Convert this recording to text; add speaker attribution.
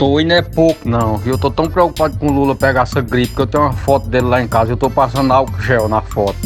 Speaker 1: Tô e não é pouco não, viu? Eu tô tão preocupado com o Lula pegar essa gripe que eu tenho uma foto dele lá em casa. Eu tô passando álcool gel na foto.